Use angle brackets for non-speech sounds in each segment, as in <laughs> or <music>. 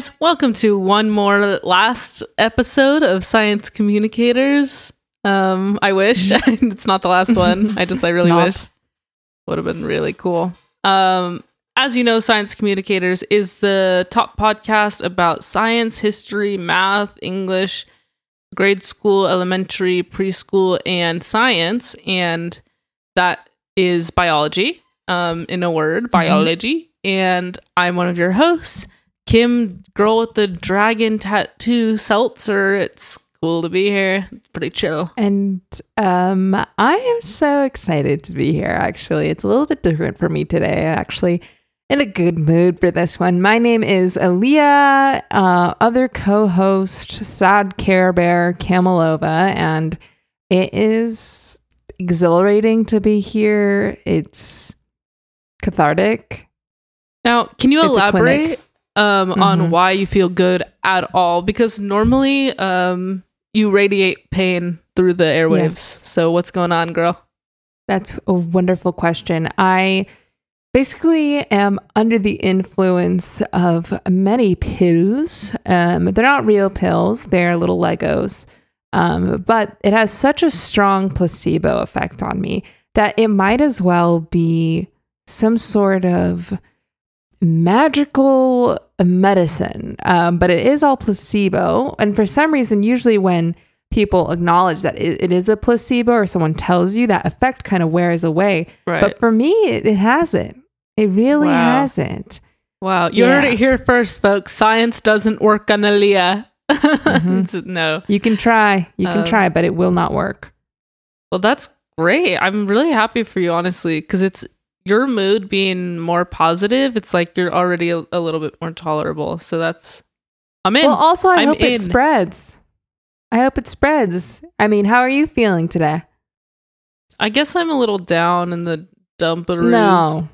guys. Welcome to one more last episode of Science Communicators. Um, I wish <laughs> it's not the last one. I just I really <laughs> Not. wish would have been really cool. Um, as you know, Science Communicators is the top podcast about science, history, math, English, grade school, elementary, preschool, and science, and that is biology. Um, in a word, biology. And I'm one of your hosts, Kim, girl with the dragon tattoo, Seltzer. It's cool to be here. It's pretty chill. And um, I am so excited to be here, actually. It's a little bit different for me today, actually. In a good mood for this one. My name is Aaliyah, uh, other co host, Sad Care Bear Camelova, and it is exhilarating to be here. It's cathartic. Now, can you It's elaborate um, Mhm. on why you feel good at all? Because normally um, you radiate pain through the airwaves. Yes. So, what's going on, girl? That's a wonderful question. I basically am under the influence of many pills. Um, they're not real pills, they're little Legos. Um, but it has such a strong placebo effect on me that it might as well be some sort of magical medicine. Um, but it is all placebo. And for some reason, usually when people acknowledge that it, it is a placebo or someone tells you that effect kind of wears away. Right. But for me, it, it hasn't. It really Wow. hasn't. wow. You Yeah. heard it here first, folks. Science doesn't work on Aaliyah. Mhm. <laughs> no. You can try, you can Um, try, but it will not work. Well, that's great. I'm really happy for you, honestly, because it's your mood being more positive. It's like you're already a, a little bit more tolerable. So that's, I'm in. Well, also, I I'm hope in. it spreads. I hope it spreads. I mean, how are you feeling today? I guess I'm a little down in the dumperoos. No,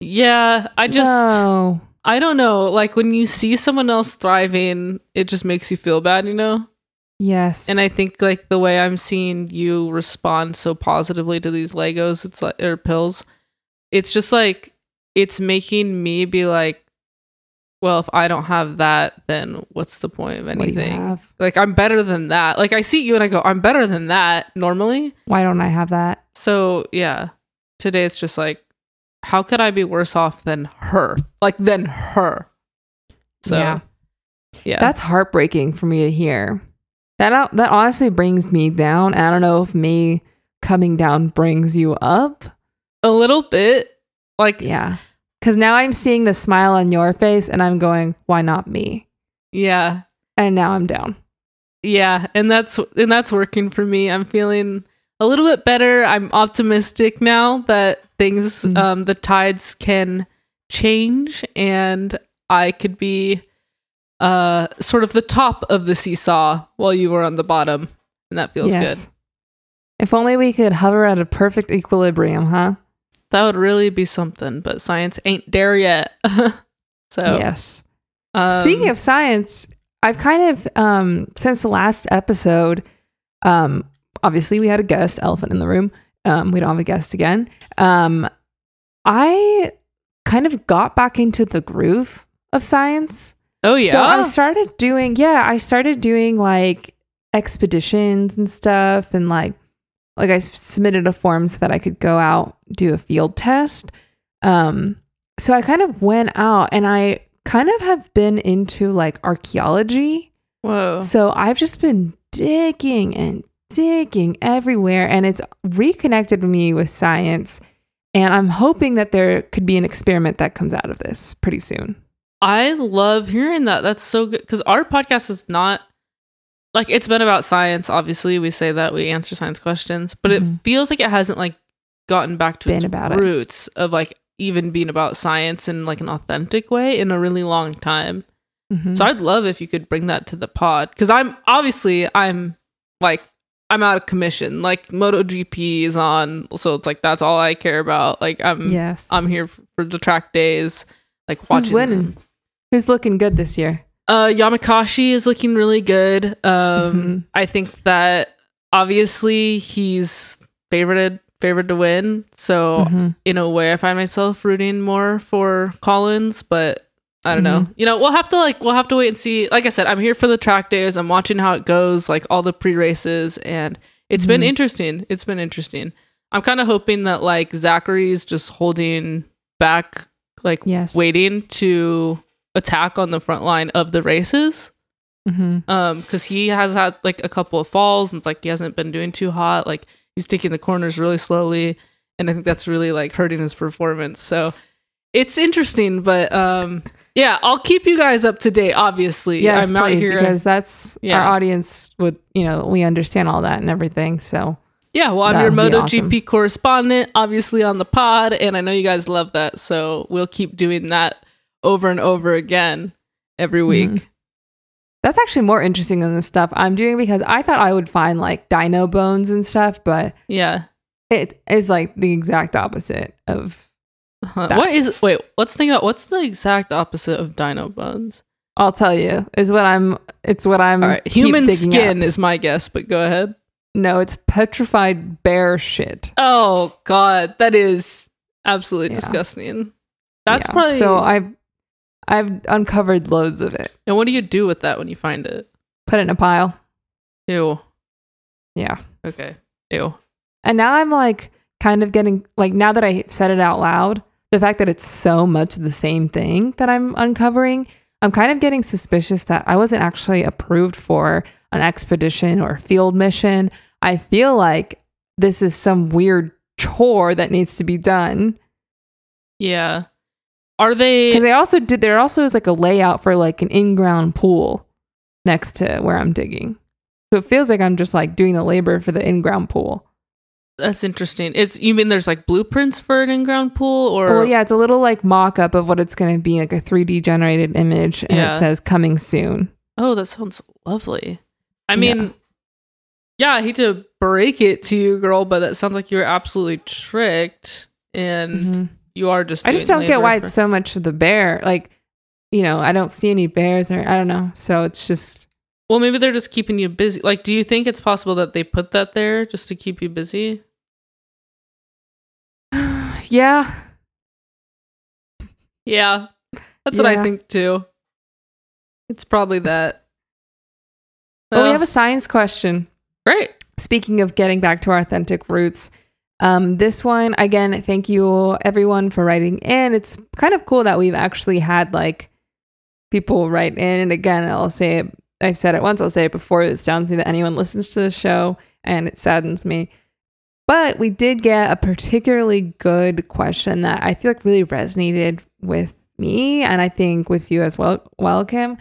Yeah, I just, no. I don't know. Like when you see someone else thriving, it just makes you feel bad, you know? Yes, And I think like the way I'm seeing you respond so positively to these Legos, it's like or pills, it's just like it's making me be like, well, if I don't have that, then what's the point of What do you anything? Like I'm better than that. Like I see you and I go, I'm better than that normally. Why don't I have that? So yeah, today it's just like, how could I be worse off than her? Like than her. So Yeah. yeah, That's heartbreaking for me to hear. That that honestly brings me down. I don't know if me coming down brings you up. A little bit. Like Yeah. Cuz now I'm seeing the smile on your face and I'm going, why not me? yeah. And now I'm down. yeah and that's and that's working for me i'm feeling a little bit better i'm optimistic now that things Mm. um the tides can change and i could be uh sort of the top of the seesaw while you were on the bottom and that feels good If only we could hover at a perfect equilibrium, huh? That would really be something but science ain't there yet <laughs> so yes. um, Speaking of science, I've kind of um since the last episode, um obviously we had a guest, elephant in the room. Um we don't have a guest again. Um I kind of got back into the groove of science. oh yeah So I started doing yeah, I started doing like expeditions and stuff and like like I submitted a form so that I could go out do a field test. Um so I kind of went out and I kind of have been into like archaeology. whoa So I've just been digging and digging everywhere and it's reconnected me with science and I'm hoping that there could be an experiment that comes out of this pretty soon. I love hearing that. That's so good because our podcast is not like it's been about science. Obviously, we say that we answer science questions, but it Mhm. feels like it hasn't like gotten back to Been its about it. roots of like even being about science in like an authentic way in a really long time. Mhm. So I'd love if you could bring that to the pod because I'm obviously I'm like I'm out of commission. Like MotoGP is on, so it's like that's all I care about. Like I'm yes. I'm here for, for the track days, like watching Who's winning? them. Who's looking good this year? Uh, Yamakashi is looking really good. Um, Mhm. I think that obviously he's favored favored to win. So Mhm. in a way, I find myself rooting more for Collins, but I don't know. Mm-hmm. You know, we'll have to like we'll have to wait and see. Like I said, I'm here for the track days. I'm watching how it goes, like all the pre races, and it's been Mhm. interesting. It's been interesting. I'm kind of hoping that like Zachary's just holding back, like Yes. waiting to attack on the front line of the races. hmm Um, because he has had like a couple of falls, and it's like he hasn't been doing too hot. Like he's taking the corners really slowly, and I think that's really like hurting his performance. So it's interesting, but um, yeah, I'll keep you guys up to date. Obviously, Yes, I'm please, here. because that's Yeah. our audience would, you know, we understand all that and everything. So yeah, well, I'm your MotoGP correspondent, obviously on the pod, and I know you guys love that. So we'll keep doing that over and over again every week. Mhm. that's actually more interesting than the stuff I'm doing because I thought I would find like dino bones and stuff, but Yeah. it is like the exact opposite of Huh. That. What is wait? Let's think about what's the exact opposite of dino bones. I'll tell you is what I'm it's what I'm right, human skin up. is my guess, but go ahead. no, it's petrified bear shit. Oh God, that is absolutely Yeah. disgusting. That's Yeah. probably so I've I've uncovered loads of it. And what do you do with that when you find it? Put it in a pile. Ew. Yeah. Okay. Ew. And now I'm like kind of getting like now that I said it out loud, the fact that it's so much the same thing that I'm uncovering, I'm kind of getting suspicious that I wasn't actually approved for an expedition or field mission. I feel like this is some weird chore that needs to be done. Yeah. Are they? Because they also did there also is like a layout for like an in-ground pool next to where I'm digging. So it feels like I'm just like doing the labor for the in-ground pool. That's interesting. It's you mean there's like blueprints for an in-ground pool, or Well, yeah, it's a little like mock up of what it's going to be, like a 3D generated image, and Yeah. it says coming soon. Oh, that sounds lovely. I mean, yeah. I hate to break it to you, girl, but that sounds like you're absolutely tricked, and Mhm. You are just. I just don't get why for- it's so much of the bear. Like, you know, I don't see any bears or I don't know. So it's just, Well, maybe they're just keeping you busy. Like, do you think it's possible that they put that there just to keep you busy? <sighs> yeah. Yeah, that's what I think too. It's probably that. But we have a science question. great. Speaking of getting back to our authentic roots, um, this one again, thank you everyone for writing in. It's kind of cool that we've actually had like people write in, and again, I'll say it. I've said it once. I'll say it before. It sounds me that anyone listens to this show, and it saddens me. But we did get a particularly good question that I feel like really resonated with me, and I think with you as well, well Kim.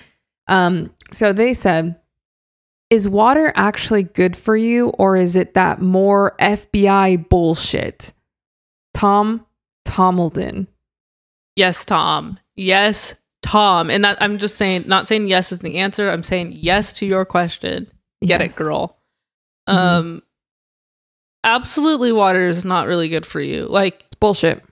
Um, so they said, is water actually good for you or is it that more FBI bullshit? Tom Tomaldon. Yes, Tom. Yes, Tom. And that I'm just saying, not saying yes is the answer. I'm saying yes to your question. Get Yes. it, girl. Mhm. Um, absolutely, water is not really good for you. Like, It's bullshit.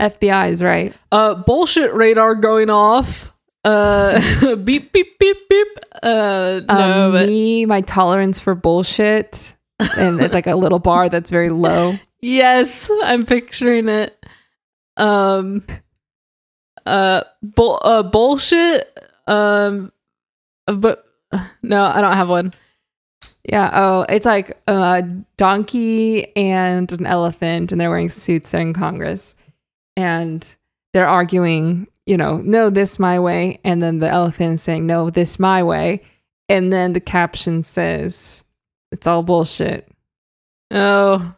FBI is right. uh, bullshit radar going off. Uh, <laughs> beep beep beep beep. Uh, no, um, but me, my tolerance for bullshit, and it's like a little bar that's very low. <laughs> yes, I'm picturing it. Um, uh, bull, uh, bullshit. Um, but no, I don't have one. Yeah. Oh, it's like a donkey and an elephant, and they're wearing suits in Congress, and they're arguing. You know, no, this my way, and then the elephant is saying, no, this my way, and then the caption says, it's all bullshit. Oh.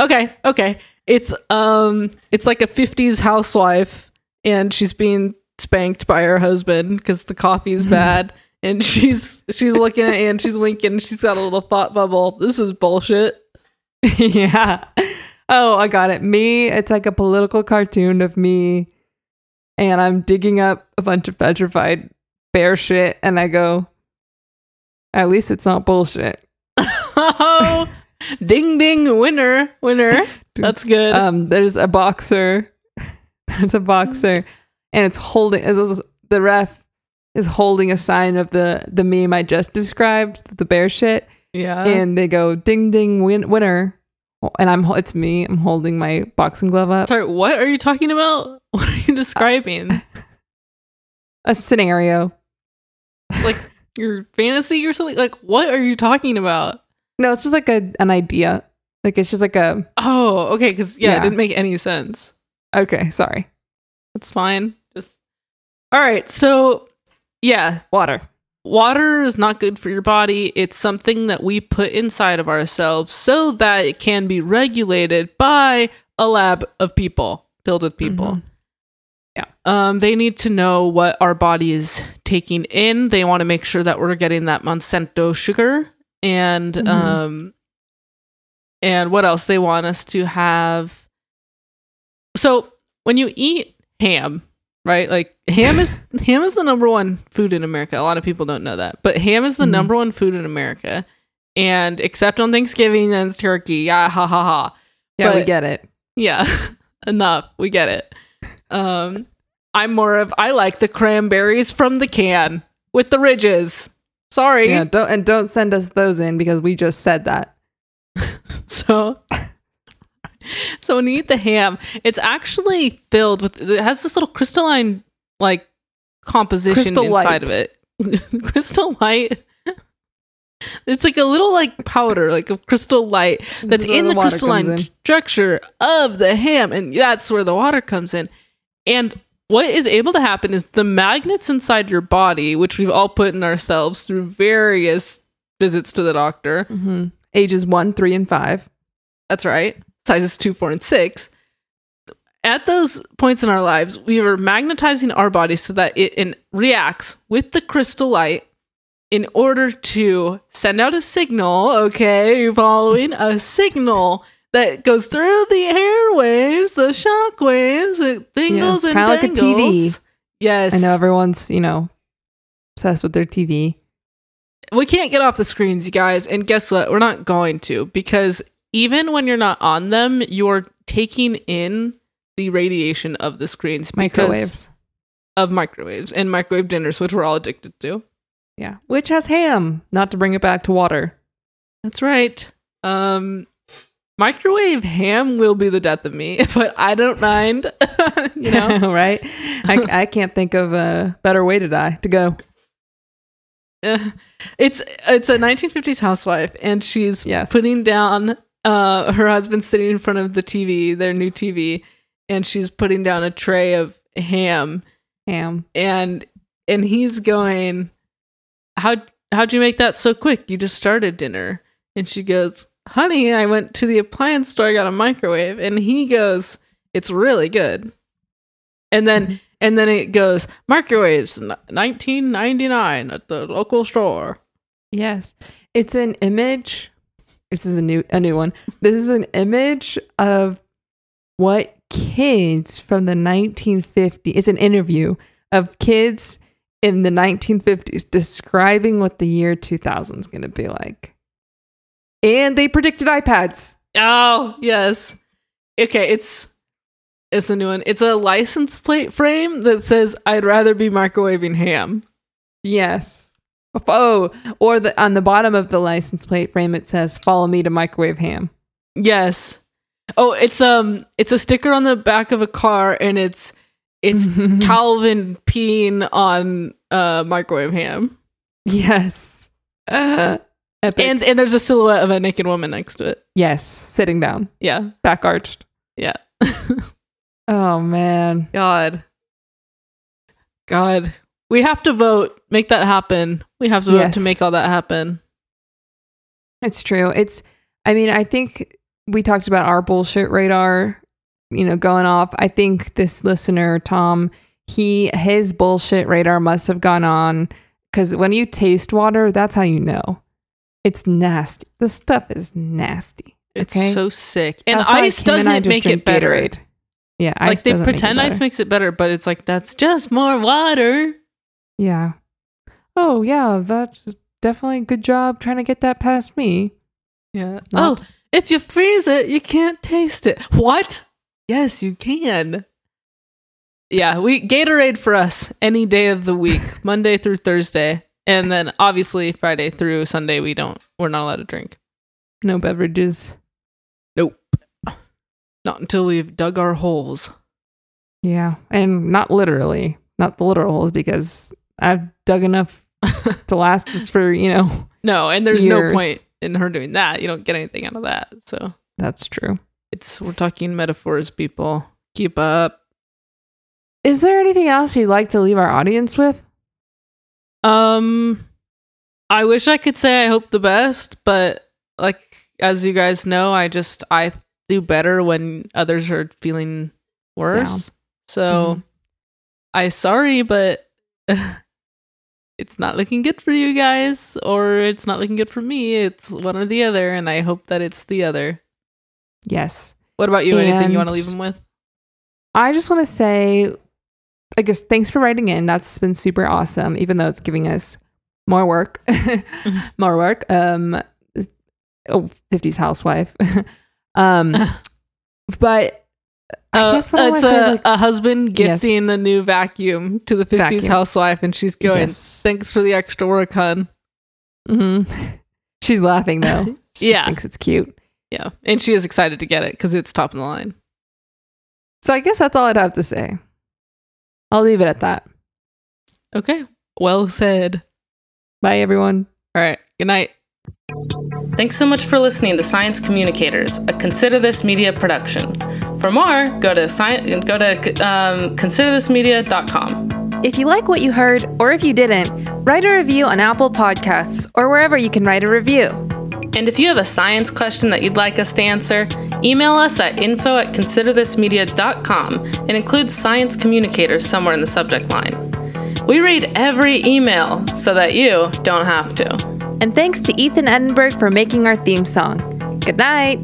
Okay, okay. It's um it's like a 50s housewife and she's being spanked by her husband cuz the coffee's <laughs> bad and she's she's looking at and she's winking she's got a little thought bubble. This is bullshit. <laughs> yeah. Oh, I got it. Me, it's like a political cartoon of me, and I'm digging up a bunch of petrified bear shit, and I go, at least it's not bullshit. <laughs> oh. ding ding winner, winner. <laughs> That's good. Um, there's a boxer. <laughs> There's a boxer, and it's holding. it's- The ref is holding a sign of the the meme I just described, the bear shit, yeah. and they go ding ding win- winner, and I'm it's me. I'm holding my boxing glove up. Sorry, what are you talking about? <laughs> What are you describing? a scenario. like your fantasy or something? Like what are you talking about? No, it's just like a an idea. Like it's just like a Oh, okay, because yeah, Yeah. it didn't make any sense. okay, sorry. That's fine. Just all right. So yeah, Water. water is not good for your body. It's something that we put inside of ourselves so that it can be regulated by a lab of people filled with people. Mhm. Yeah. Um, they need to know what our body is taking in. They want to make sure that we're getting that Monsanto sugar and Mhm. um and what else they want us to have. So when you eat ham, right? Like ham is <laughs> ham is the number one food in America. A lot of people don't know that, but ham is the Mhm. number one food in America. And except on Thanksgiving, then it's turkey. Yeah, ha ha ha. Yeah, we get it. Yeah, <laughs> enough. We get it. Um, I'm more of I like the cranberries from the can with the ridges. Sorry. Yeah, don't and don't send us those in because we just said that. <laughs> So, <laughs> so when you eat the ham, it's actually filled with. It has this little crystalline like composition Crystal inside light. of it. <laughs> crystal light. It's like a little like powder, like a crystal light that's in the, water crystalline in. structure of the ham and that's where the water comes in and what is able to happen is the magnets inside your body which we've all put in ourselves through various visits to the doctor Mhm. Ages one, three, and five. that's right sizes 2 4 and 6 at those points in our lives we are magnetizing our body so that it in, reacts with the crystal light in order to send out a signal okay you following a signal that goes through the airwaves the shock waves it dingles Yes, and kinda like a TV. yes I know everyone's, you know, obsessed with their TV. we can't get off the screens, you guys. And guess what? We're not going to because even when you're not on them, you're taking in the radiation of the screens Microwaves. of microwaves and microwave dinners, which we're all addicted to. Yeah. Which has ham, not to bring it back to water. That's right. Um, microwave ham will be the death of me, <laughs> but I don't mind. <laughs> you know, <laughs> right? I, I can't think of a better way to die, to go. Uh, it's it's a 1950s housewife, and she's Yes. putting down uh her husband's sitting in front of the TV, their new TV, and she's putting down a tray of ham, Ham. and and he's going, how how'd you make that so quick? You just started dinner, and she goes, honey, I went to the appliance store, I got a microwave, and he goes, it's really good, and then. Mm-hmm. And then it goes microwaves, nineteen ninety nine at the local store. Yes. It's an image. This is a new a new one. This is an image of what kids from the 1950s. It's an interview of kids in the 1950s describing what the year 2000 is going to be like. And they predicted iPads. Oh, yes. Okay, it's it's a new one. It's a license plate frame that says I'd rather be microwaving ham. Yes. Oh, or the on the bottom of the license plate frame it says "Follow me to microwave ham." Yes. Oh, it's um it's a sticker on the back of a car and it's it's <laughs> Calvin peeing on uh microwave ham. yes. Uh, <laughs> epic. And and there's a silhouette of a naked woman next to it. yes, sitting down, Yeah. back arched. Yeah. <laughs> Oh man. God. God. We have to vote. Make that happen. We have to vote Yes. to make all that happen. It's true. It's I mean, I think we talked about our bullshit radar, you know, going off. I think this listener, Tom, he his bullshit radar must have gone on cuz when you taste water, that's how you know. It's nasty. The stuff is nasty. It's Okay. so sick. And That's ice and doesn't just make it better. Gatorade. Yeah, like ice they doesn't make it pretend ice makes it better, but it's like that's just more water. Yeah. Oh yeah, that's definitely a good job trying to get that past me. Yeah. Not- Oh, if you freeze it, you can't taste it. What? Yes, you can. Yeah, we Gatorade for us any day of the week, <laughs> Monday through Thursday, and then obviously Friday through Sunday we don't we're not allowed to drink. no beverages. Nope. Not until we've dug our holes. Yeah, and not literally. not the literal holes because I've dug enough <laughs> to last us for, you know, No, and there's no point in her doing that. You don't get anything out of that. So that's true. it's we're talking metaphors, people. Keep up. Is there anything else you'd like to leave our audience with? Um I wish I could say I hope the best, but like as you guys know, I just I do better when others are feeling worse. So Mhm. I sorry, but <laughs> it's not looking good for you guys, or it's not looking good for me. It's one or the other, and I hope that it's the other. Yes. What about you? Anything you want to leave them with? I just want to say, I guess, thanks for writing in. That's been super awesome, even though it's giving us more work. <laughs> more work. Um, oh, 50s housewife. <laughs> um, <laughs> but I Uh, guess what it's want say is a, like, a husband Yes. gifting a new vacuum to the 50s Vacuum. housewife, and she's going, yes. Thanks for the extra work, hun. hmm She's laughing though. She Yeah. just thinks it's cute. Yeah. And she is excited to get it because it's top of the line. So I guess that's all I'd have to say. I'll leave it at that. Okay. Well said. Bye, everyone. All right. Good night. Thanks so much for listening to Science Communicators, a Consider This Media production. For more, go to sci- go to um, considerthismedia.com. If you like what you heard, or if you didn't, write a review on Apple Podcasts or wherever you can write a review. And if you have a science question that you'd like us to answer, email us at info at considerthismedia.com and include science communicators somewhere in the subject line. We read every email so that you don't have to. And thanks to Ethan Edinburgh for making our theme song. Good night.